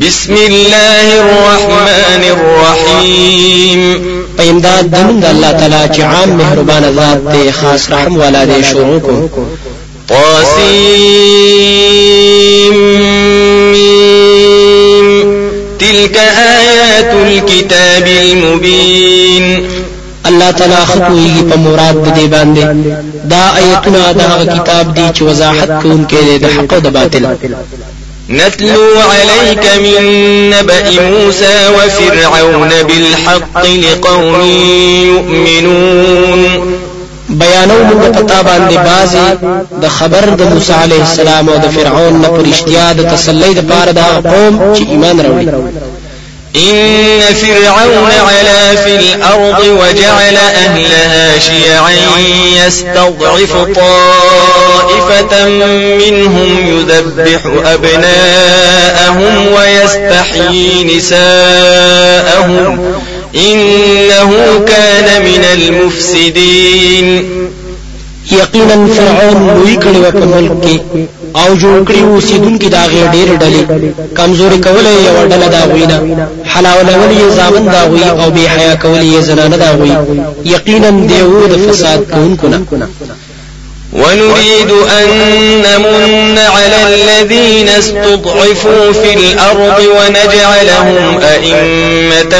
بسم الله الرحمن الرحيم. په امداد د مونږ الله تعالی چې عام مهربان ذات دی خاص رحم والا دی شروع کو. طاسيم تلك آيات الكتاب المبين الله تعالی خپويږي په مراد دې باندې دا آیتونه د هغه کتاب دي چې وضاحت کوونکې دي د حق أو د باطل. نتلو عليك من نبأ موسى وفرعون بالحق لقوم يؤمنون. بیانو موږ پتا باندې بازي د خبر د موسی عليه السلام أو د فرعون نه پرشتیا د تسلی د پاره د قوم چې ایمان راوړي. إن فرعون علا في الأرض وجعل أهلها شيعا يستضعف طائفة منهم يذبح أبناءهم ويستحيي نساءهم إنه كان من المفسدين. یقینا فرعون لوی کړي أو جوړ کړی وو سیدونکو دا غیر ډېر ډلې. کمزوري کولې یو ډله دا غوینا حلاول ولې زامن دا غوی أو به حیا کولې زنانه دا غوی یقینا دیو د فساد کوونکو نه. ونريد أن نمن على الذين استضعفوا في الأرض ونجعلهم أئمة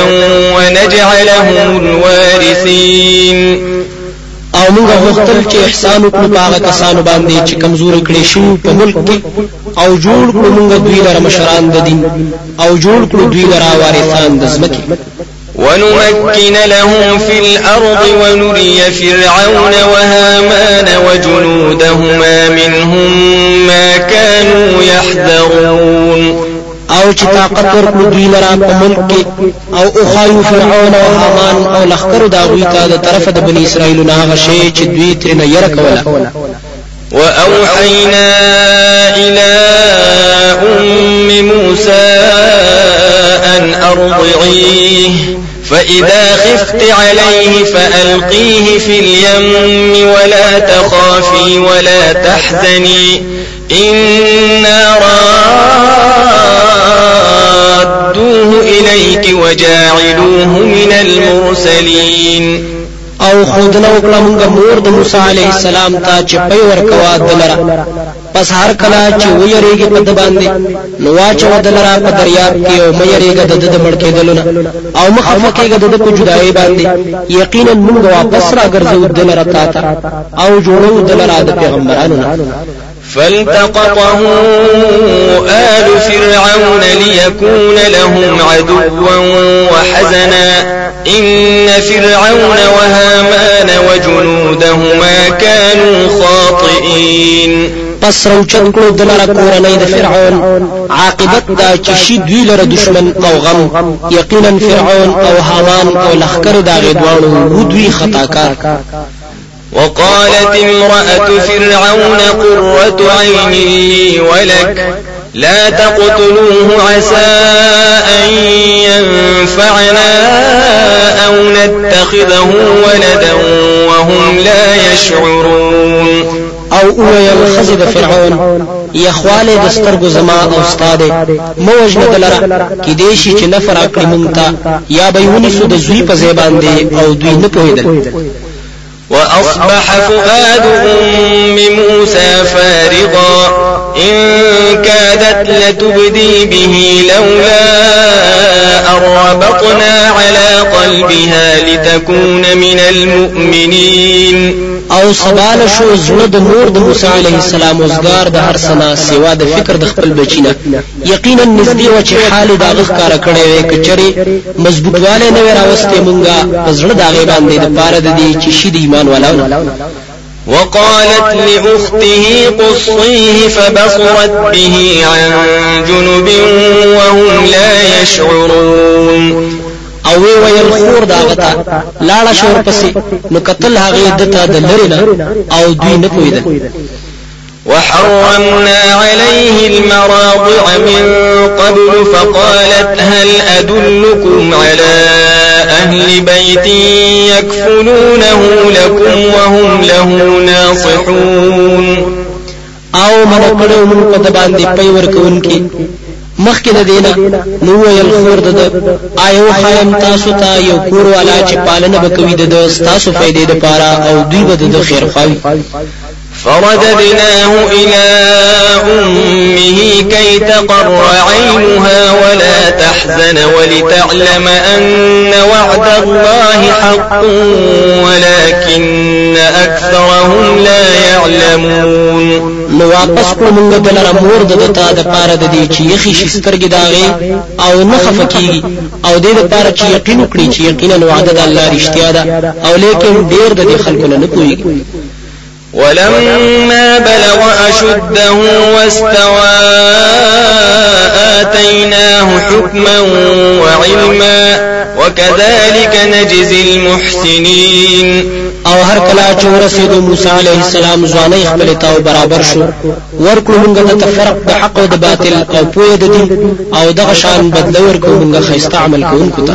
ونجعلهم الوارثين. أو موږ غوښتل چې احسان وکړو په هغه کسانو باندې چې کمزور کړي شو په ملک کې أو جوړ کړو موږ دوی لپاره مشران د دین أو جوړ کړو دوی لپاره وارثان د ځمکې. ونمكن لهم في الأرض ونري فرعون وهامان وجنودهما منهم ما كانوا يحذرون. أو چې طاقت ورکړو دوی لرا په ملک کې أو اخایو فرعون أو حامان أو لخر دا غوی ته د طرف د بنی اسرائیل نه هغه شی چې دوی تر نه ير کوله وأوحينا إلى أم موسى أن أرضعيه فإذا خفت عليه فألقيه في اليم ولا تخافي ولا تحزني. إنا رادوه إليك وجاعلوه من المرسلين. او خودنه وکړه موږ مور د موسی عليه السلام ته چې پي ورکوا دلره پس هر کله چې ویریږي په د باندې نو واچو دلره په دریاب کې او مېریږي د د مړ کېدلونه او مخفه کېږي د په جدای باندې. یقینا موږ واپس را ګرځو دلره تا او جوړو دلره د پیغمبرانو فالتقطه آل فرعون ليكون لهم عدوا وحزنا. إن فرعون وهامان وجنودهما كانوا خاطئين. پس روچت کړو دلاره کورنۍ د فرعون. عاقبت دا چې شي دوی لره دشمن أو غم. یقینا فرعون أو هامان أو لخر دا غدوانو ودوی خطاکار وقالت امرأة فرعون قرة عين لي ولك لا تقتلوه عسى أن ينفعنا أو نتخذه ولدا وهم لا يشعرون. أو اویل خزی فرعون یخواله د سترګو زما أو استاد مو وجنه دلره کې دیشي چې نفر اکړی مونږ یا به ونی سو أو دوی نه وأصبح فؤاد أم موسى فارغا. إن كادت لتبدي به لولا أن ربطنا على قلبها لتكون من المؤمنين. أو سبال شو زړه د نور د موسی عليه السلام اوسګار د هر سنا سوا د فکر د خپل بچینه. یقینا نږدې و چې حال دا غښکار کړي وي کچري مضبوطواله نه راوستي مونږه زړه دا غي باندې د پاره د دې چې شید ایمان ولاونه وقالت لأخته قصيه فبصرت به عن جنب وهم لا يشعرون. أو وی ویل خور دا غتا لاړه شور پسې نو قتل هغه دته د لرینا أو دوی نه پویدل وحرمنا عليه المراضع من قبل فقالت هل أدلكم على أهل بيت يكفلونه لكم وهم له ناصحون؟ آو من کړو من په باندې پي ورکونکي مخکې د دینه نو ویل خور د آیو خایم تاسو ته یو کور والا چې پالنه وکوي د تاسو فائدې لپاره أو دوی به د خیر خواوي فرددناه إلى أمه كي تقر عينها ولا تحزن ولتعلم أن وعد الله حق ولكن أكثرهم لا يعلمون. نو واپس کو مونږ د لره مور د تا د پاره د دې چې یخي شسترګې داغه أو نه خفقيږي أو دې د پاره چې یقین وکړي چې یقینا وعده د الله رښتیا ده. أو لیکن ډیر د خلکو نه پوهیږي. ولما بلغ أشده واستوى آتيناه حكما وعلما وكذلك نجزي المحسنين. أو هر کله چې ورسېدو موسی عليه السلام ځواني خپل تاو برابر شو ورکړو موږ ته فرق د حق أو د باطل أو پوهه د دین أو دغه شان بدل ورکړو موږ خیسته عمل کوونکو ته.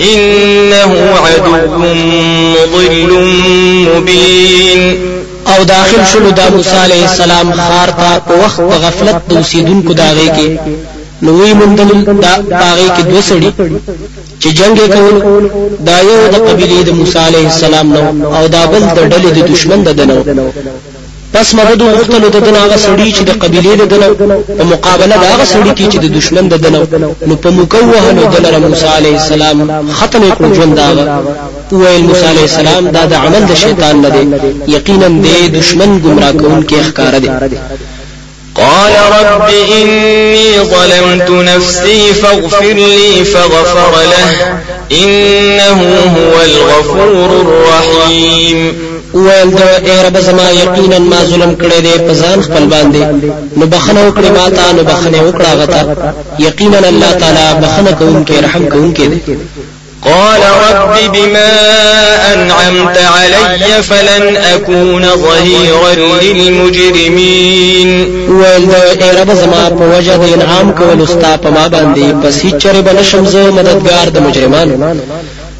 إنه عدو مضل مبين. او داخل شلو دا موسی علیہ السلام خار تا په وخت په غفلت د اوسیدونکو داغه کې. نو وی مندل دا داغه کې دوه سړي چې جنگ کول دا یو د قبیله د موسی علیہ السلام نو او دا بل د ډلې د دشمن د دنو پس مدد غختلو د دنه هغه سړی چې د قبيله د دنه په مقابله د هغه سړی کې چې د دشمن د دنه نو په مکوه نو د موسی عليه السلام ختم کړو ژوند دا ویل موسی عليه السلام دا د عمل د شیطان نه دی. یقینا د دشمن گمراه کوونکې ښکار دی. قال رب إني ظلمت نفسي فاغفر لي فغفر له إنه هو الغفور الرحيم. ویل د ای رب زما یقینا ما ظلم کړی دی په ځان خپل باندې. نو بخنه وکړي ما ته نو بخنه وکړه غته یقینا الله تعالی بخنه کوونکی رحم کوونکی دی. قال رب بما أنعمت علي فلن أكون ظهيرا للمجرمين. ویل د ای رب زما په وجه د انعام کول استا په ما باندې. پس هیڅ چره بنشم زه مددگار د مجرمانو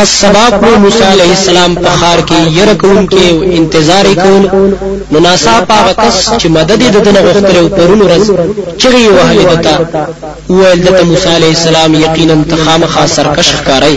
پس سبا کو موسی علیہ السلام په خار کې ير کون کې انتظار کول. نو ناسا پاغه کس چې مدد د دنه غختلو پرونو رز چغي وهله دتا ویل دته موسی علیہ السلام یقینا تخامخ سرکش ښکارای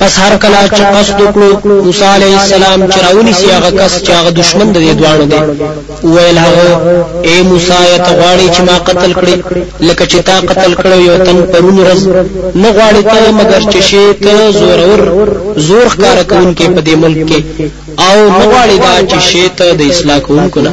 پس هر کله چې قصد وکړو موسی علیه السلام چې راونی سی هغه کس چې هغه دشمن د دې دوانو دی. ویل هغه اے موسی ته غواړي چې ما قتل کړي لکه چې تا قتل کړو یو تن پرون ورځ نه غواړي ته مگر چې شی ته زورور زور ښکار کوونکې په دې ملک کې. او نه غواړي دا چې شی ته د اصلاح کوونکو نه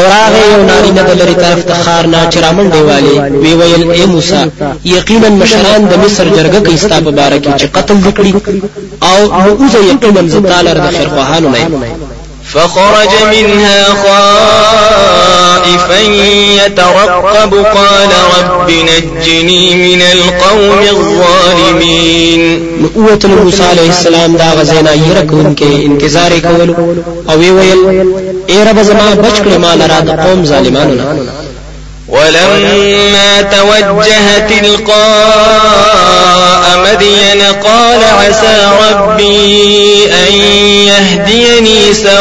او راغه یو نارینه د لری طرف ته خار نه چرامن دیواله وی ویل اے موسی یقینا مشران د مصر جرګه کې استا په بار کې چې قتل وکړي او اوزه یقینا زتالر د خیر خوانو نه فخرج منها خائفا يترقب. قال رب نجني من القوم الظالمين. نقوت موسی علیہ السلام دا غزینا يرکون کې انتظار کول أو ویل اے رب زما بچ کړه مال را د قوم ظالمانو نه ولما توجه تلقاء مدين قال عسى ربي أن يهديني سواء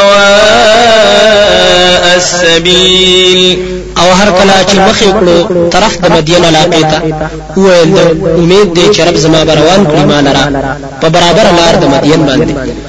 السبيل. أو هر کله چې مخې کړو طرف د مدین علاقې ته. وویل امید دی چې رب زما بروان کړي مال را. په برابر لار د مدین باندې.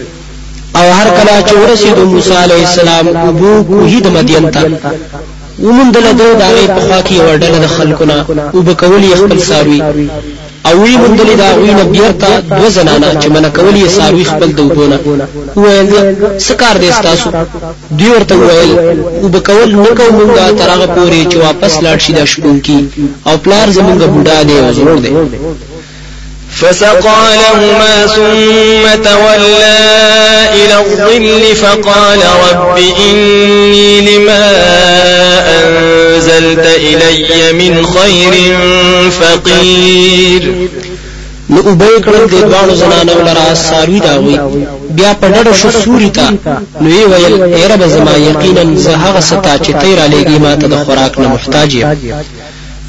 او هر کله چې ورسېدو موسی عليه السلام ابو کوهی د مدین ته ومندل دو داغه په خوا کې ورډل د خلکونه او بکولی خپل ساروي او وی مندل دا وی نه بیرته دو زنانا چې من کولی ساروي خپل دوبونه ویل سکار دې تاسو دی ورته ویل او بکول نکو مونږه ترغه پوری چې واپس لاړ شي د شپون کی او پلار زمونږه بوډا دی او زوړ دی فسقى لهما ثم تولى إلى الظل فقال رب إني لما أنزلت إلي من خير فقير. نو وبې کړل د دوانو زنانو لرا ساروي دا وي بیا په ډډه شو سوري ته نو یې ویل اے زما یقینا زه هغه ستا چې تیر علیږي ما ته د خوراک نه محتاج یم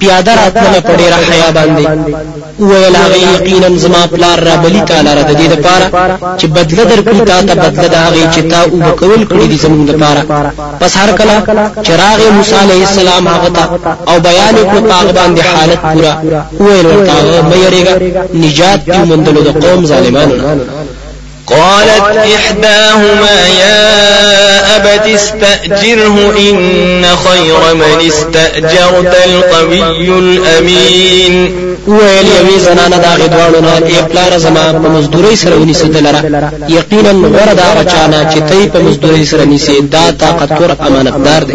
پیاده راتله په ډیره حیا باندې. ویل هغه یقینا زما پلار را بلی تعالی را د دې لپاره چې بدله درکړي تا ته بدله د هغه چې تا او بکول کړی دي زموږ لپاره. پس هر کله چراغ موسی علیه السلام هغه ته او بیان کړ پاغ باندې حالت پورا ویل ورته مې یریګا نجات دی مندلو د قوم ظالمانو قالت إحداهما يا أبت استأجره إن خير من استأجرت القوي الأمين. ویل یوې زنانه دا غدواړو نه ای پلار زما په مزدوري سره ونیسه دلره یقینا غره دا بچانا چې تی په مزدوري سره نیسه دا طاقت ور امانتدار دی.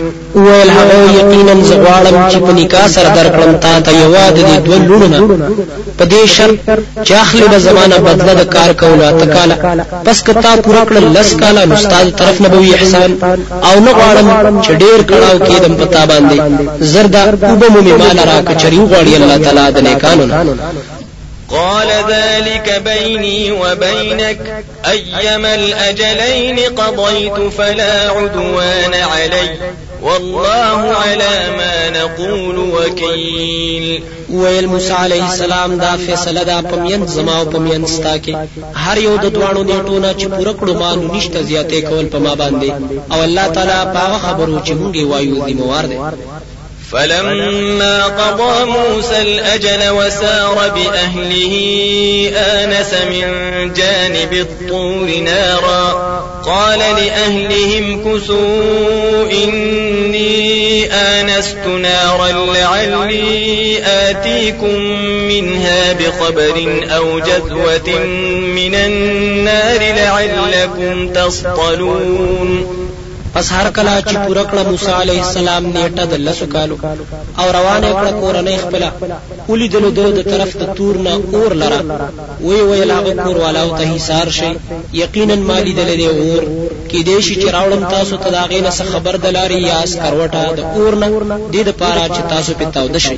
ویل هغه یقینا زغواړم چې په نکاح سره درکړم تا ته یو د دې دوه لونونه په دې شرط چې اخلي به زمانہ بدله د کار کولو تکاله پس کتا پورا کړل لس کاله نو استاد طرف نه به احسان. او نه غواړم چې ډیر کړهو کېدم پتا باندې. زردا وبو مې مال را کچري غواړي الله تعالی د نیکانو قال ذلك بيني وبينك. أيما الأجلين قضيت فلا عدوان علي والله على ما نقول وكيل. ویل موسی علیہ السلام دا فیصله دا پمین زما او پمین ستا کې. هر یو د دوانو نیټونه چې پوره کړو مالو نشته زیاتې کول په ما باندې. او الله تعالی په خبرو چې مونږه وایو دی فلما قضى موسى الأجل وسار بأهله آنس من جانب الطور نارا. قال لأهلهم كسوا إني آنست نارا لعلي آتيكم منها بخبر أو جذوة من النار لعلكم تصطلون. پس هر کله چې پوره کړه موسی علیه السلام نیټه د لسو کالو او روانه کړه کورنۍ خپل ولیدلو د طرف د تور نه اور لره. وی وی لاغه کور والاو ته حصار شي یقینا مالی دل دی اور. دې شي چې راوړم تاسو ته دا غینه خبر دلاري یا اسکروټه د اور نه دې د پاره چې تاسو په تاو دشي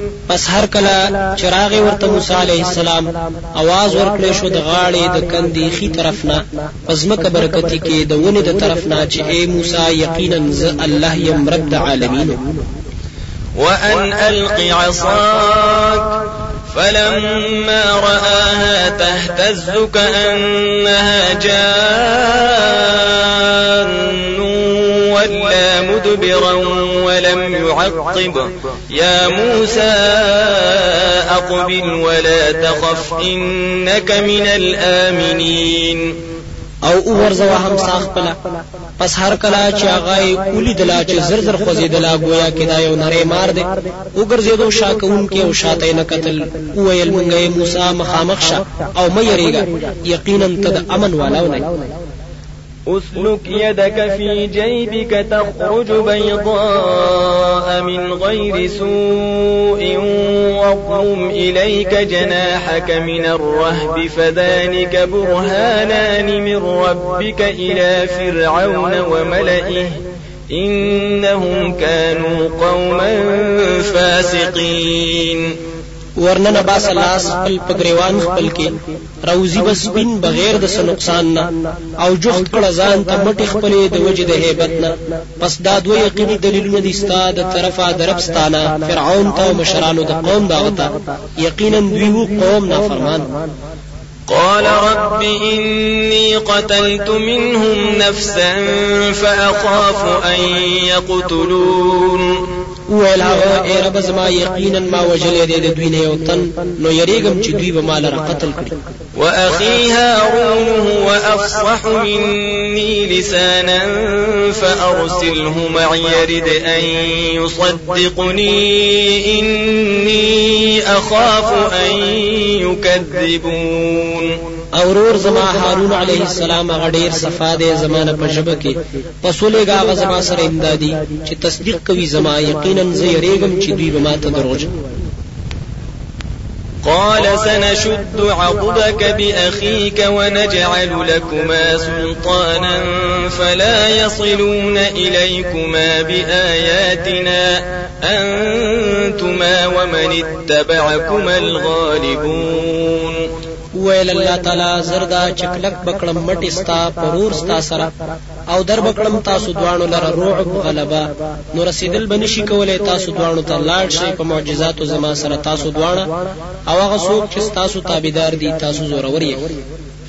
پس هر کله چراغ ورته موسی علیه السلام आवाज ورکړې شو د غاړې د کندې خي طرف نه پس مکه برکتی کې د ونې د طرف نه چې اے موسی یقینا ز الله یم رب العالمین وأن ألق عصاك فلما رآها تهتز كأنها جان ولا مدبرا ولم يعقب. يا موسى أقبل ولا تخف إنك من الآمنين. او اورزوا هم ساخ پلا. پس هر کلا چې هغه اولی دلا چې زر زر خوځیدلا گویا کې دا یو نری مار دی. وګرځیدو شاکون کې او شاته نه قتل ویل مونږه موسی مخامخ شه او مې یریګا یقینا تد امن والاو نه أسلك يدك في جيبك تخرج بيضاء من غير سوء واضم إليك جناحك من الرهب فذلك برهانان من ربك إلى فرعون وملئه إنهم كانوا قوما فاسقين ورننه باس لاس خپل پګریوان خپل کې. روزي بس بین بغیر د نقصان نه. او جخت کړه ځان ته مټي خپلې د وجه د هیبت نه. پس دا دوه یقیني دلیلونه دي ستاد طرفه دربستانه فرعون ته مشرانو د قوم داغتا یقینا دوی قوم نافرمان. قال رب إني قتلت منهم نفسا فأخاف أن يقتلون. ویل هغه ای رب زما یقینا ما وجل دې د دوی نه یو تن نو یریګم چې دوی به مال را قتل کړي وأخي هارون هو أفصح مني لسانا فأرسله معي يرد أن يصدقني إني أخاف أن يكذبون. أو رور زما هارون علیه السلام هغه ډیر صفا دی زمانه په ژبه کې پسولې هغه زما سره امدادي چې تصدیق کوي زما یقینا زه یریږم چې دوی به ما ته دروغ قال سنشد عضدك بأخيك ونجعل لكما سلطانا فلا يصلون إليكما بآياتنا. أنتما ومن اتبعكما الغالبون. ویل الله تعالی زردا چکلک بکړم مټ استا پرور ستا سره. او در به کړم تاسو دوانو لره رعب غلبه نو رسیدل بنشي کولای تاسو دوانو ته لاړ شي په معجزاتو زما سره تاسو دوانه او هغه څوک چې تاسو تابعدار دي تاسو زورور یې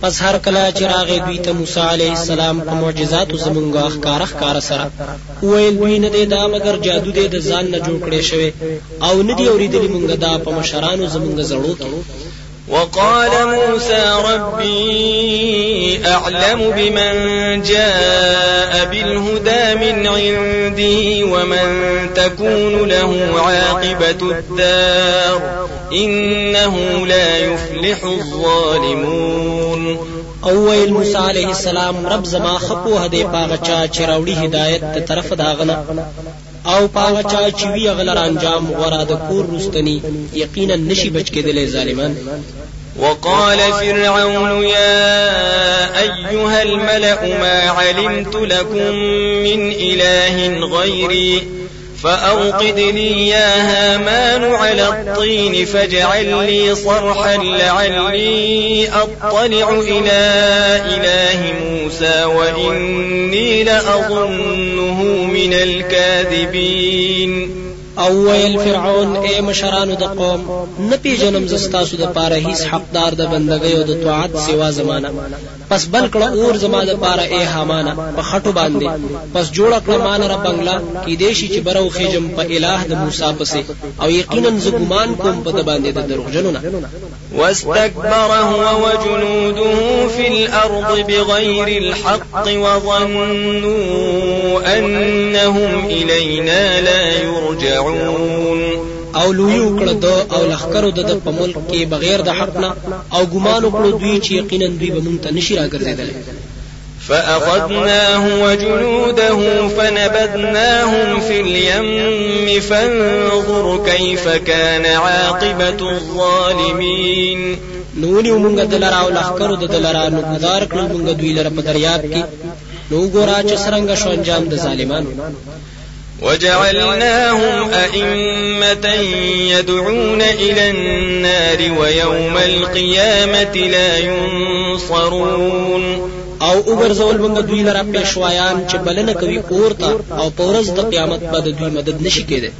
پس هر کله چې راغې دوی ته موسی علیه السلام په معجزاتو زمونږه ښکار ښکار سره. ویل دوی نه دی دا مگر جادو دی د ځان نه جوړ کړي شوی او نه دی اوریدلی مونږه دا په مشرانو زمونږه زړو کې. وقال موسى ربي أعلم بمن جاء بالهدى من عندي ومن تكون له عاقبة الدار إنه لا يفلح الظالمون. او ویل موسی علیه السلام رب زما خپو هدی پاغه چا چې راوړي هدایت ته طرف داغنه او پاغه چا چې وی غلر انجام غورا د کور رستنی. یقینا نشي بچ کېدلې ظالمان. وقال فرعون يا أيها الملأ ما علمت لكم من إله غيري فأوقد لي يا هامان على الطين فاجعل لي صرحا لعلي أطلع إلى إله موسى وإني لأظنه من الكاذبين او ویل فرعون اے مشرانو د قوم نه پیژنم زه ستاسو د پاره هیڅ حقدار د بندګۍ او د طاعت سوا زما نه پس بل کړه اور زما د پاره اے هامانه په خټو باندې. پس جوړ کړه ماله به بنگله کېدی شي چې بره وخېژم په اله د موسی پسې. او یقینا زه ګمان کوم په د باندې د دروغجنو نه واستكبر هو وجنوده في الأرض بغير الحق وظنوا أنهم إلينا لا يرجعون او لویي وکړه ده او لښکرو د ده په ملک کې بغیر د حق نه او ګمان وکړو دوی چې یقینا دوی به مونږ ته نشي راګرځیدل فأخذناه وجنوده فنبذناهم في اليم فانظر كيف كان عاقبة الظالمين. نو ونیو مونږ ده لره او لښکرو د ده لره نو گزار کړل مونږ دوی لره په دریاب کې. نو ګوره چې څنګه شو انجام د ظالمانو وجعلناهم أئمة يدعون إلى النار ويوم القيامة لا ينصرون. او وګرځول موږ دوی لره پېشوایان چې بلنه کوي اورته او په ورځ د قیامت به د دوی مدد نشي کېده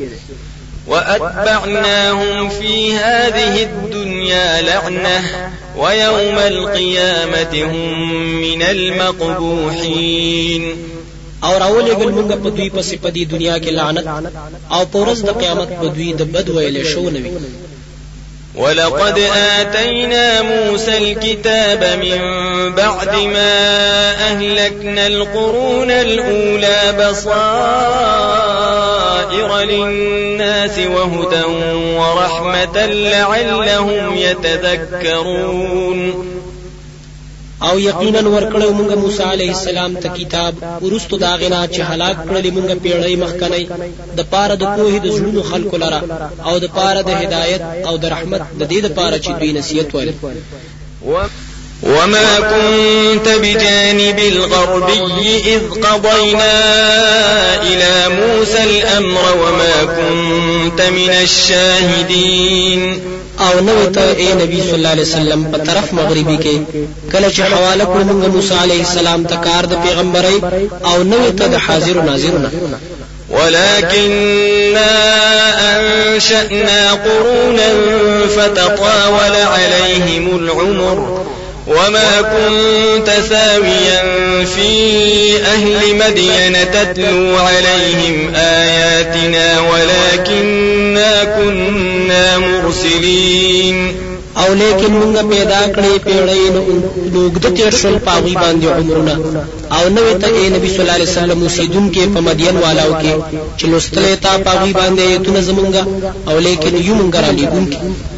وأتبعناهم في هذه الدنيا لعنة ويوم القيامة هم من المقبوحين. أو راولې ګل مونږ په دوی پسې په دې دنیا کې لعنت أو پورز د قیامت په دوی د بد ویلې شو نوي ولقد آتينا موسى الكتاب من بعد ما أهلكنا القرون الأولى بصائر للناس وهدى ورحمة لعلهم يتذكرون. او یقینا ورکړو موږ موسی علیه السلام ته کتاب ورستو داغنا چې هلاک کړلې موږ پیړۍ مخکنی د پاره د کوه د زړونو خلکو لره او د پاره د هدایت او د رحمت د دې د پاره چې دوی نصیحت وایي وما كنت بجانب الغربي إذ قضينا إلى موسى الأمر وما كنت من الشاهدين او نه وې ته اے نبی صلی الله علیه وسلم په طرف مغربي کې کله چې حواله کړو موږ موسی علیه السلام ته کار د پیغمبري او نه وې ته د حاضرو ناظرو نه. ولكنا أنشأنا قرونا فتطاول عليهم العمر. وما كنت ثاويا في أهل مدين تتلو عليهم آياتنا ولكنا كنا مرسلين. او لیکن موږ پیدا کړې پیړۍ نو اوګد تیر شول په هغې باندې عمرونه. او نه وې ته اے نبی صلی الله علیه وسلم اوسیدون کې په مدین والاو کې چې لوستلې تا په هغوی باندې آیتونه زمونږه او لیکن یو مونږ را کې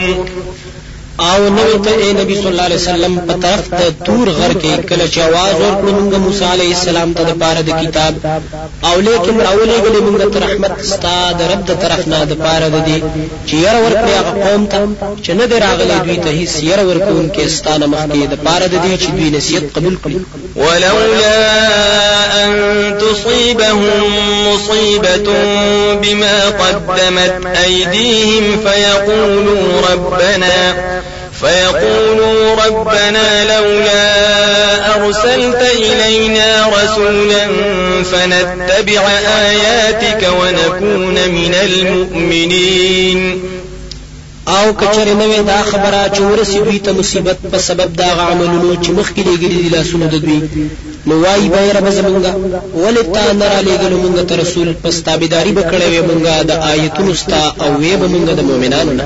او نو ته اے نبی صلی الله علیه وسلم په طرف ته تور غر کې کله چې आवाज ورکړو موږ موسی علیه السلام ته د پاره د کتاب او لیکن اولې غلې موږ ته رحمت ستا د رب د طرف نه د پاره د دي چې ير ورکړي هغه قوم ته چې نه دراغلي دوی ته هیڅ ير ورکون کې ستانه مخکې د پاره د دي چې دوی نصیحت قبول کړي ولولا ان تصيبهم مصيبه بما قدمت ايديهم فيقولوا ربنا فيقولوا ربنا لولا أرسلت إلينا رسولا فنتبع آياتك ونكون من المؤمنين. او کچره نه وې دا خبره چې ورسي دوی ته مصیبت په سبب د عملونو چې مخکې لېږلي دي لاسونو د دوی. نو وایي به اے رب زمونږه ولې تا نه را لېږلو مونږ ته رسول؟ پس تابعداري به کړې وې مونږه د آیتونو ستا او وې به مونږ د مؤمنانو نه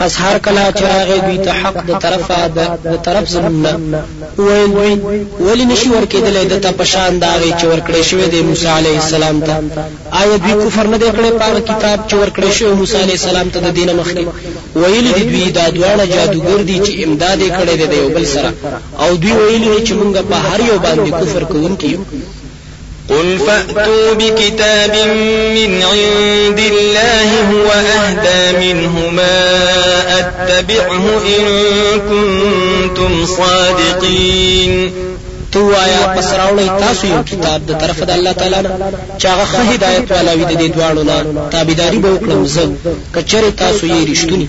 پس هر کله چې راغی دوی ته حق د طرفه د طرف زمونه ویل ولی نشي ورکېدلې د ته پشان داغي چې ورکړې شوی د موسی عليه السلام ته. آیا دوی کفر نه کړي په کتاب چې ورکړې شوی موسی عليه السلام ته د دینه مخکې؟ ویل دي دوی دا دواړه جادوګر دي چې امداد کړي د یو بل سره. او دوی ویل چې موږ په هر یو باندې کفر کوونکي قل فأتوا بكتاب من عند الله هو أهدى منهما أتبعه إن كنتم صادقين. تو آیا پس راوړی تاسو یو کتاب د طرف د الله تعالی نه چې هغه ښه هدایت والا وي د دې دواړو نه. تابعداري به وکړم زه کچره تاسو یې رښتونی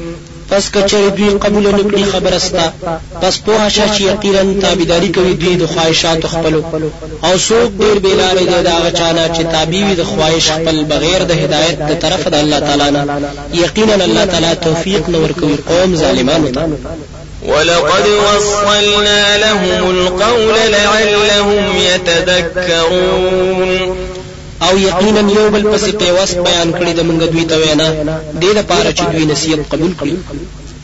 پس کچری دوی قبول نکړي خبرستا پس په شا چې یقینا تابعداري کوي دوی د خواهشات خپل أو څوک ډیر بیلارې دي دا غچانا چې تابع وي د خواهش خپل بغیر د هدایت د طرف د الله تعالی نه. یقینا الله تعالی توفیق نور کوي قوم ظالمانو ته. ولقد وصلنا لهم القول لعلهم يتذكرون. او یقینا یو بل پسې پیوست بیان کړی د مونږ دوی ته وینا. دې لپاره چې دوی نصیحت قبول کړي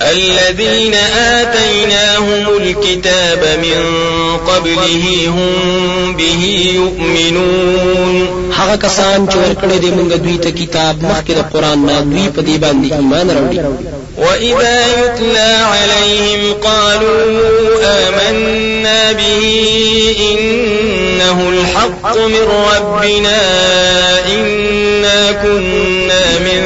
الذين آتيناهم الكتاب من قبله هم به يؤمنون. هغه کسان چې ورکړي دي موږ دوی ته کتاب مخکې د قرآن نه دوی په دې باندې ایمان راوړي. وإذا يتلى عليهم قالوا آمنا به إنه الحق من ربنا إنا كنا من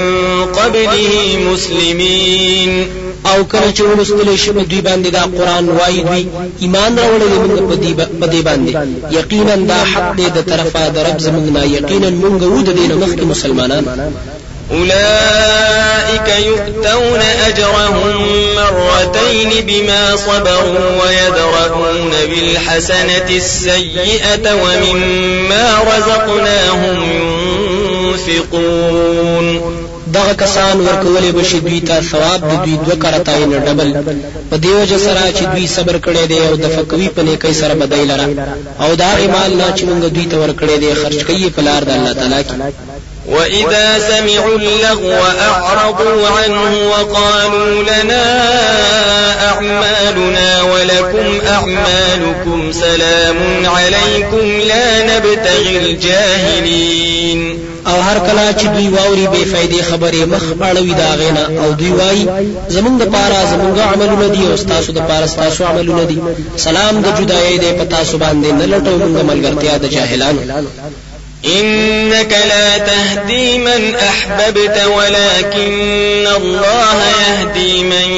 قبله مسلمين. أو کله چې ولستل شي په دوی باندې دا قرآن وایي دوی ایمان راوړل موږ په دې باندې. یقینا دا حق دې د طرفه د رب زموږ نه. یقینا موږ وو د دین مخکې مسلمانان. أولئك يؤتون أجرهم مرتين بما صبروا ويدرؤون بالحسنة السيئة ومما رزقناهم ينفقون. دغه کسان ورکولې به شي دوی ته ثواب د دوی دوه کرتای نه ډبل. په دې وجه سره چې دوی صبر کړي دي او دفع کوي په نیکي سره بدۍ لره. او د مال نه چې موږ دوی ته ورکړي دي خرج کوي په لار د الله تعالی کې. وإذا سمعوا اللغو أعرضوا عنه وقالوا لنا أعمالنا ولكم أعمالكم سلام عليكم لا نبتغي الجاهلين او هر کله چې دوی واوري بے فائدې خبرې مخ اړوي د هغې نه. او دوی وایي زمونږ د پاره زمونږ عملونه دي او تاسو د پاره تاسو عملونه دي. سلام د جدایۍ دې په تاسو باندې نه لټو موږ ملګرتیا د جاهلانو إنك لا تهدي من أحببت ولكن الله يهدي من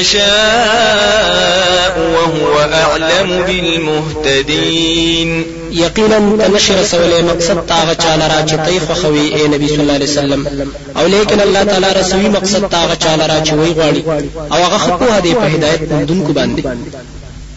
يشاء وهو أعلم بالمهتدين. یقینا تنشر سولې مقصد تاغه چاله را چې تی خوخوي اے نبی صلی الله علیه وسلم. أو لیکن الله تعالی رسوي مقصد تاغه چاله را چې أو هغه خپو هدي په هدایت مندونکو باندې.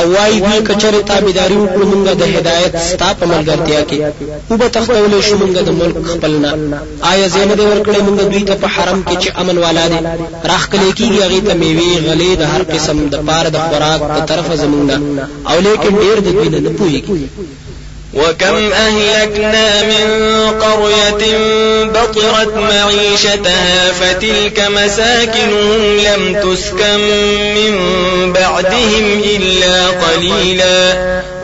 او وایي دوی کچره تابعداري وکړو مونږ د هدایت ستا په ملګرتیا کې. وبه تختول شو مونږ د ملک خپل نه آیا ځای نه دې ورکړې مونږ دوی ته په حرم کې چې امن والا دي. راښکلی کېږي هغه ته میوه غلې د هر قسم د پاره د خوراک په طرف زمونږ او لیکن ډیر د دوی نه پوهیږي وكم أهلكنا من قرية بطرت معيشتها فتلك مساكنهم لم تسكن من بعدهم إلا قليلا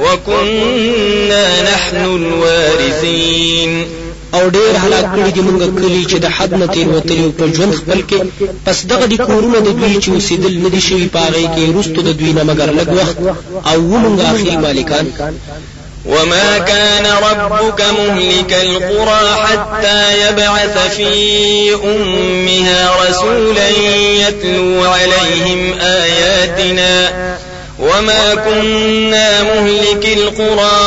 وكنا نحن الوارثين. او ډیر هلاک کړي دي موږ کلی چې د حد نه تیر وتلی په ژوند خپل کې. پس دغه د کورونه د دوی چې اوسېدل نه دي شوي پاغې کې رستو د دوی نه مګر لږ وخت او موږ اخري مالکان وما كان ربك مهلك القرى حتى يبعث في أمها رسولا يتلو عليهم آياتنا وما كنا مهلك القرى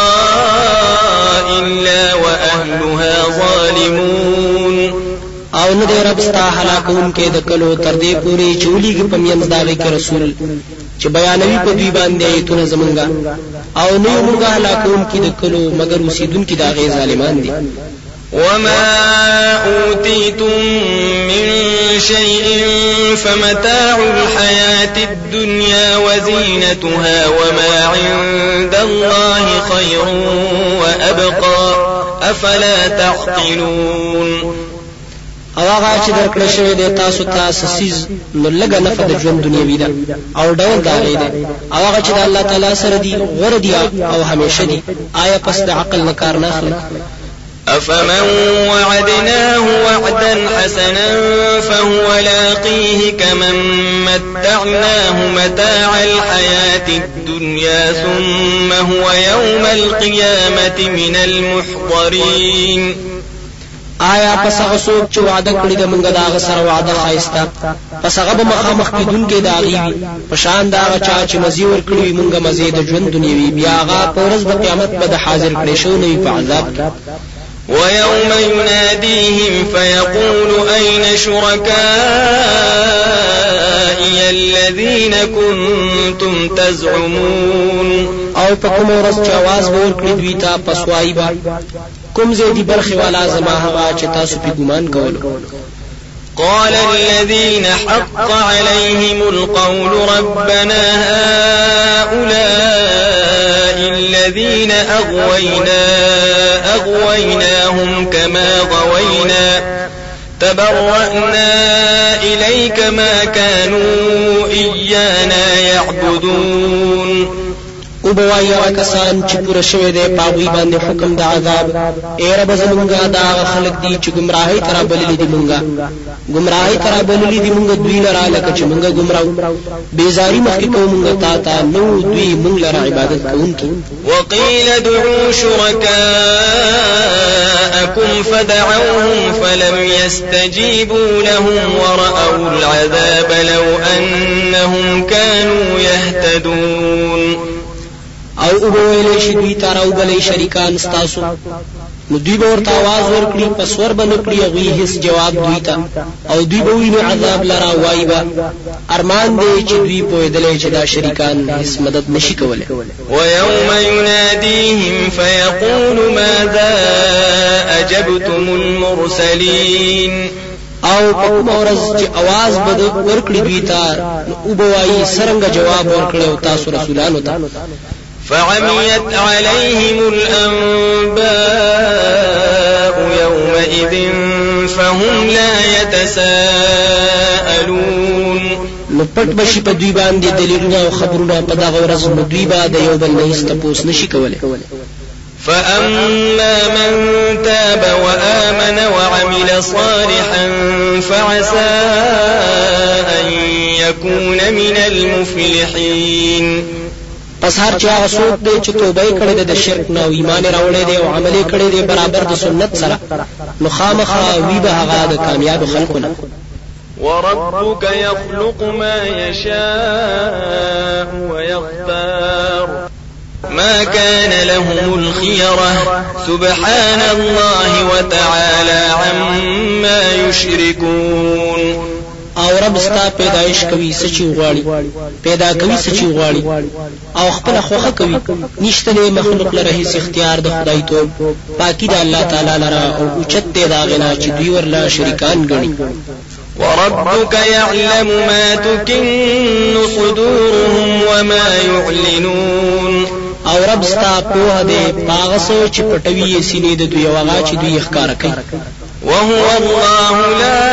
إلا وأهلها ظالمون. أو نه رب ستا هلاکون کې د کلو تر دې پوری چولیږي په میانځ داغه کې رسول چې بیانوي په دوی باندې ایتونه زمونږه أو نه موږ هلاکون کې د کلو مگر اوسیدونکو داغه ظالمان دي. وما أوتيتم من شيء فمتاع الحياة الدنيا وزينتها وما عند الله خير وأبقى. أفلا تعقلون؟ أو هغه چې درکړل شوی دی تاسو ته سسیز نو لګه نه د ژوند دنیوي ده أو ډول دا دی. أو هغه چې د الله تعالی سره دی غره دی أو همیشه دی آیا پس د عقل نه نه اخلي؟ أفمن وعدناه وعدا حسنا فهو لاقيه كمن متعناه متاع الحياة الدنيا ثم هو يوم القيامة من المحضرين. آیا پس هغه څوک چې وعده کړی د مونږه دا هغه سره وعده خایسته پس هغه به مخامخ کیدونکې دا غي په شان دا هغه چا چې مزي ور کړی مونږه مزي د ژوند دنیوي بیا هغه په ورځ د قیامت به حاضر کړي شو نه په عذاب کې ويوم يناديهم فيقول أين شركائي الذين كنتم تزعمون او په کوم ورځ چې आवाज ورکړي دوی ته پسوای کوم زیدی برخي والا زما هغه چې تاسو په ګمان کولو قال الذين حق عليهم القول ربنا هؤلاء الذين أغوينا أغويناهم كما غوينا. تبرأنا إليك ما كانوا إيانا يعبدون. أو بوای هغه کسان چې پوره شوی دی په هغوی باندې حکم د عذاب اے رب زمونږه دا خلق دي چې گمراهی ته رابللی دي مونږه گمراهی ته رابللی دي مونږ دوی لره لکه چې مونږه گمراه وو بیزاری مخکې کوو مونږ تا ته نه وو دوی مونږ لره عبادت کوونکی وقيل ادعوا شركاءكم فدعوهم فلم يستجيبوا لهم ورأوا العذاب لو أنهم كانوا يهتدون. او وګویل شي دوی تر او بلې شریکان ستاسو نو دوی به ورته आवाज ورکړي پس ور باندې کړی هغه هیڅ جواب دوی ته او دوی به ویني عذاب لرا وای با ارمان دی چې دوی په دلې چې دا شریکان هیڅ مدد نشي کولای ويوم يناديهم فيقول ماذا أجبتم المرسلين او په کوم ورځ چې आवाज بد ورکړي دوی ته او بوایي سرنګ جواب ورکړي او تاسو رسولانو ته فعميت عليهم الأنباء يومئذ فهم لا يتساءلون. نو پټ بشي په دوی باندې دلیلونه أو خبرونه په دغه ورځ نو دوی به د یو بل نه نشي کولای. فأما من تاب وآمن وعمل صالحا فعسى أن يكون من المفلحين. پس هر چا څوک دی چې توبه کړي د شرک نه أو ایمان راوړی دی أو عمل کړي دی برابر د سنت سره نو خامخا وی به هغه د کامیاب خلکو نه وربك يخلق ما يشاء ويختار۔ ما كان لهم الخيرة سبحان الله وتعالى عما يشركون۔ او رب ستا پیدایش کوي سچي غواړي. پیدا کوي سچي غواړي. او خپل خوخه کوي. نشته له مخلوق لره هیڅ اختیار د خدای ته پاکي د الله تعالی لره او اوچت دی دا غنا چې دوی ورلا شریکان غني وربك يعلم ما تكن صدورهم وما يعلنون. او رب ستا په دې پاغسو چې پټوي سینې د دوی واغا چې دوی ښکارا کوي وهو الله لا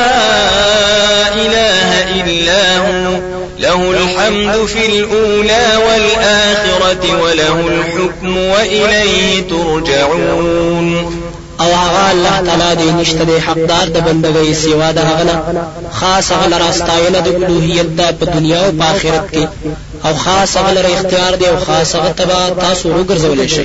إله إلا هو. له الحمد في الأولى والآخرة وله الحكم وإليه ترجعون. أو هغه الله تعالی دې نشته د حقدار د بندګۍ سیوا د هغه نه خاص هغه راستاینه د الوهیت د په دنیا أو په آخرت کې أو خاص هغه اختیار دی أو خاص هغه تبا تاسو وګرځولې شي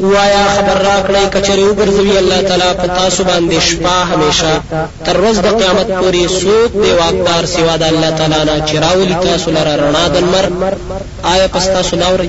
وایا خبر را کړی کچری وګرځوي الله تعالی په تاسو باندې شپه همیشه. تر ورځ د قیامت پورې سوق دی واقدار سوا د الله تعالی نه چراولي تاسو لره رڼا دنمر آیا پستا سناوري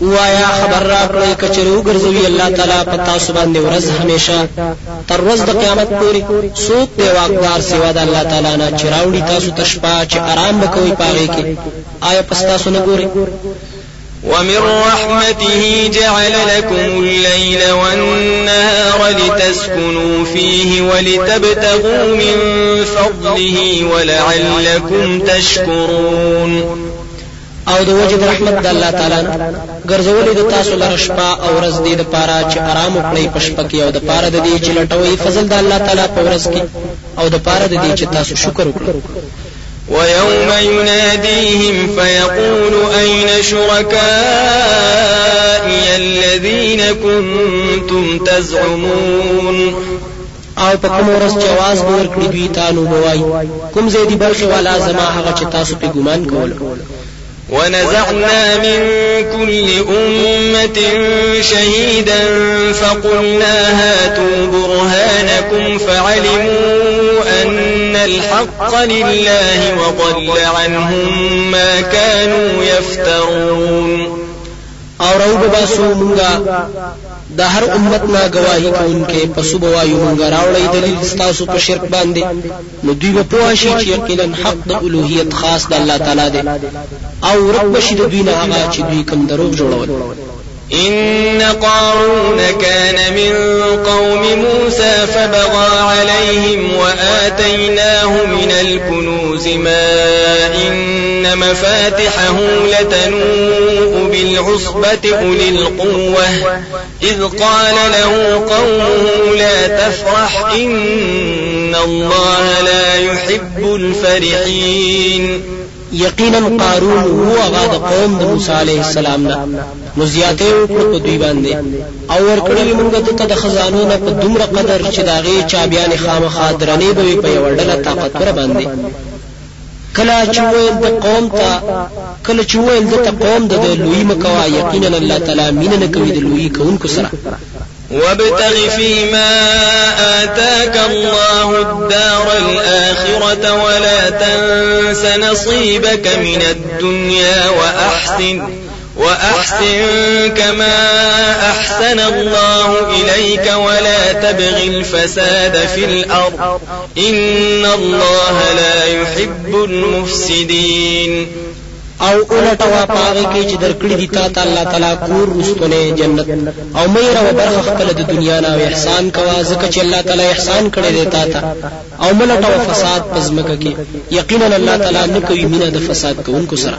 وایا خبر را کړی کچری وګرځوي الله تعالی په تاسو باندې ورځ همیشه. تر ورځ د قیامت پورې څوک دی واقدار سیوا د الله تعالی نه چراوړي تاسو تشپا چې آرام وکوي پاږي کې. آیا پستا سونه ګوري ومن رحمته جعل لكم الليل والنهار لتسكنوا فيه ولتبتغوا من فضله ولعلكم تشكرون. او د وجه د رحمت د الله تعالی ګرځولې د تاسو لپاره شپه او ورځ دې د پاره چې آرام وکړي پښپه کې او د پاره د دې چې لټوي فضل د الله تعالی په ورځ کې او د پاره د دې چې تاسو شکر وکړئ ويوم يناديهم فيقول أين شركائي الذين كنتم تزعمون او په کوم ورځ چې आवाज به ورکړي دوی تانو بوای کوم زیدي برخه والا زما هغه چې تاسو په ګمان کول ونزعنا من كل أمة شهيدا فقلنا هاتوا برهانكم فعلموا أن الحق لله وضل عنهم ما كانوا يفترون. أو رو باسو مونږه د هر امت نه گواہی کوونکې پسو بوایو مونږه راوړی دلیل ستاسو په شرک باندې. نو دوی په پوه شي چې یقینا حق د الوهیت خاص د الله تعالی دی. او رب شي د دوی نه هغه چې دوی کوم دروغ جوړول. إن قارون كان من قوم موسى فبغى عليهم وآتيناه من الكنوز ما إن مفاتحه لتنوء بالعصبة أولي القوة إذ قال له قومه لا تفرح إن الله لا يحب الفرحين یقینا قارون هو هغه د قوم د موسی علیه السلام نه نو زیاته وکړه په دوی باندې أو ورکړی موږ ته د خزانو نه په دومره قدر چې داغه چابيان خامخا درنې به په یو ډله طاقتور باندې کله چې ویل د قوم ته کله چې ویل د قوم د لوی مکوا یقینا الله تعالی مين نه کوي د لوی کونکو سره وابتغ فيما آتاك الله الدار الآخرة ولا تنس نصيبك من الدنيا وأحسن۔ وأحسن كما أحسن الله إليك ولا تبغ الفساد في الأرض. إن الله لا يحب المفسدين. او اولټوا پاغه کې چې درکړي دي تا الله تعالی کور رستونه جنت. او مې را برخه خپل د دنیا نه احسان کوا ځکه چې الله تعالی احسان کړی دی تا ته او ملټوا فساد پزمکه کې یقینا الله تعالی نه کوي مینه د فساد کوونکو سره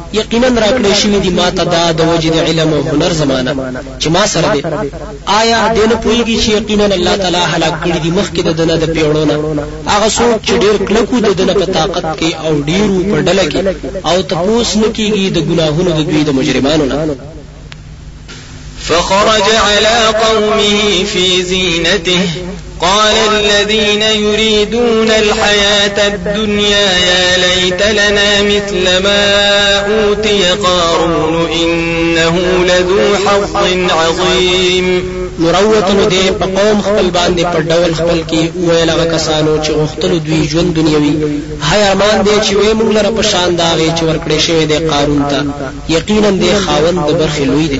یقینا راکړې شوی دی ما ته دا د وجد علم او هنر زمانہ چې ما سره دی. آیا دین پویږي چې یقینا الله تعالی هلاک کړی دی مخکې د دنه د پیړونه هغه څوک چې ډیر کلکو د دنه په طاقت کې او ډیرو په ډله کې او تپوس نکېږي د ګناهونو د دوی د مجرمانو نه. فخرج على قومه في زينته قال الذين يريدون الحياة الدنيا يا ليت لنا مثل ما أوتي قارون إنه لذو حظ عظيم. نوروتنو دې په قوم خپل باندې په ډول خپل کې ویل هغه کسانو چې غختلو دوی ژوند دنیوي. هاي ارمان دې چې وې موږ لره په شان داغه چې ورکړې شوی دی قارون ته. یقینا دې خاوند برخې لوی دی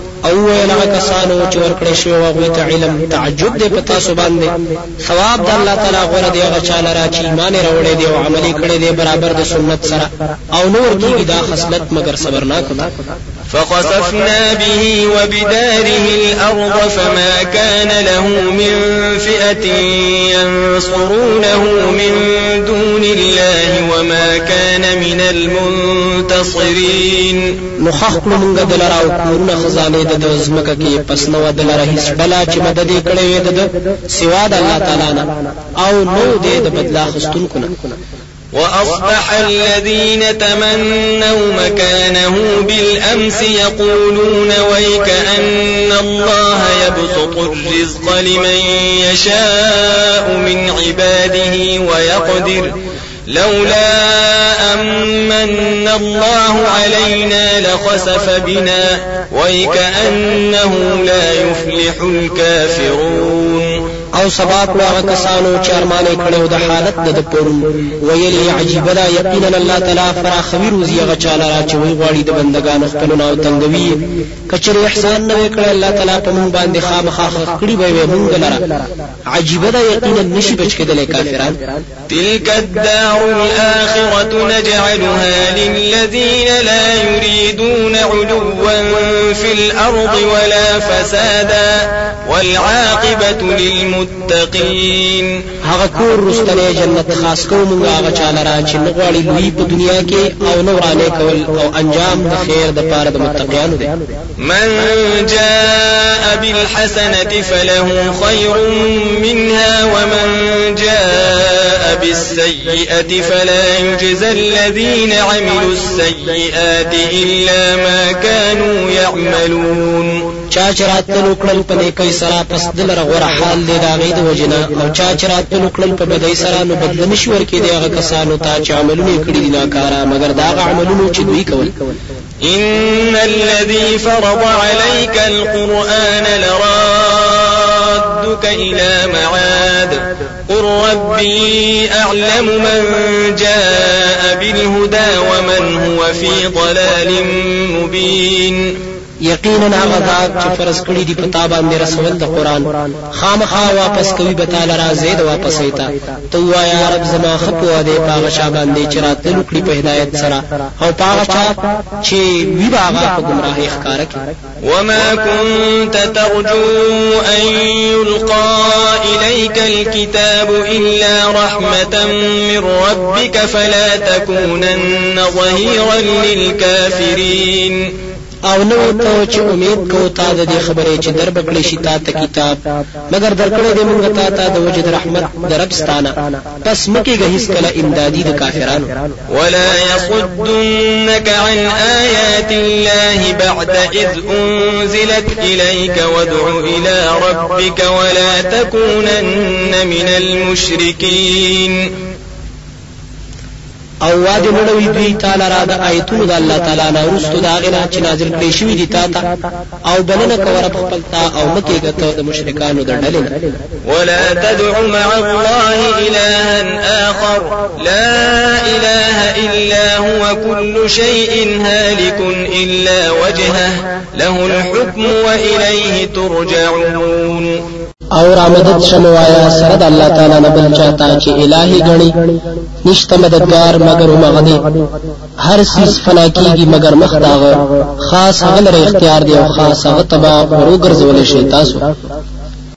أو ویل هغه کسانو چې ورکړې شو هغه ته علم تعجب دې پتا سو باندې ثواب د الله تعالی غوړه دی هغه چاله را چې ایمان راوړې دی أو عملي کړې دی برابر د سنت سره أو نور کیږي دا خصلت مگر صبر نه کړه فخسفنا به وبداره الأرض فما كان له من فئة ينصرونه من دون الله وما كان من المنتصرين۔ نخخ کړو مونږ دلاره أو کورونه خزانه د زمکه کې پس نو دلاره هیڅ ډلا چې مدد کړي وي د سوا د الله تعالی نه او نو دې د بدلا خستونکو نه وأصبح الذين تمنوا مكانه بالأمس يقولون ويك أن الله يبسط الرزق لمن يشاء من عباده ويقدر لولا أمن الله علينا لخسف بنا ويكأنه لا يفلح الكافرون. أو سبا کړو هغه کسانو چې ارمانې کړو د حالت د پرون ویلي عجیب دا یقینا الله تعالی فراخوي روزي هغه چاله را چې وی غواړي د بندگانو خپل نو تنگوي. کچره احسان نه وکړ الله تعالی په مونږ باندې خامخا کړی به مونږ لره. عجیب دا یقینا نشي بچ کېدل کافران. تلك الدار الآخرة نجعلها للذين لا يريدون علوا في الأرض ولا فسادا والعاقبة للمتقين هغه کور رستنه جنت خاص کو مونږ هغه چاله را چې نغواړي لوی په دنیا کې أو نورانه کول أو انجام د خیر د پاره د متقینانو دی. من جاء بالحسنة فله خير منها ومن جاء بالسيئة فلا يجزى الذين عملوا السيئات إلا ما كانوا يعملون. چا چراتلو کړل په نیکي سره پس دل رغور حال دی دا غي د وجنا أو چا چراتلو کړل په بدای سره نو بدل نشي ورکې دی هغه کسانو ته چې عملونه کړی دي ناکاره مگر دا عملونه چې دوی کول. إن الذي فرض عليك القرآن لرادك إلى معاد. قل ربي أعلم من جاء بالهدى ومن هو في ضلال مبين. یقینا هغه ذات چې فرض کړی دی پتا باندې رسول د قرآن خامخا واپس کوي به تعالی را زید واپس ایتا تو وایا رب زما خپو دې پاغه شا باندې چې راتلو کړی په هدایت سره. أو پاغه شا چې وی باغه په گمراهی ښکارا کی وما كنت ترجو أن يلقى إليك الكتاب إلا رحمة من ربك فلا تكونن ظهيرا للكافرين. او نو ته چې امید کو تا د دې خبرې چې در بکړې شي تا ته کتاب. مگر درکړې دې موږ ته تا د وجد رحمت دربستانه پس مکه هیڅ کله امدادي د کافرانو. ولا يصدنك عن آيات الله بعد إذ أنزلت إليك وادع إلى ربك ولا تكونن من المشركين أو واده مړوي دوی تعالی را د آیتونو د الله تعالی نه ورستو دا غنا چې نازل کړي شوی دي تا ته أو بلنه کوره خپل تا أو مکه غته د مشرکانو د ډلې ولا تدع مع الله إلها آخر. لا إله إلا هو كل شيء هالك إلا وجهه. له الحكم وإليه ترجعون. او را مدد شموایا سره د الله تعالی نه بل چاته چې الہی غني نشته مددگار مگر مغدي هر سیس فنا کیږي مگر مخ داغه خاص هغه لري اختیار دی او خاص هغه تبا ورو ګرځول شي تاسو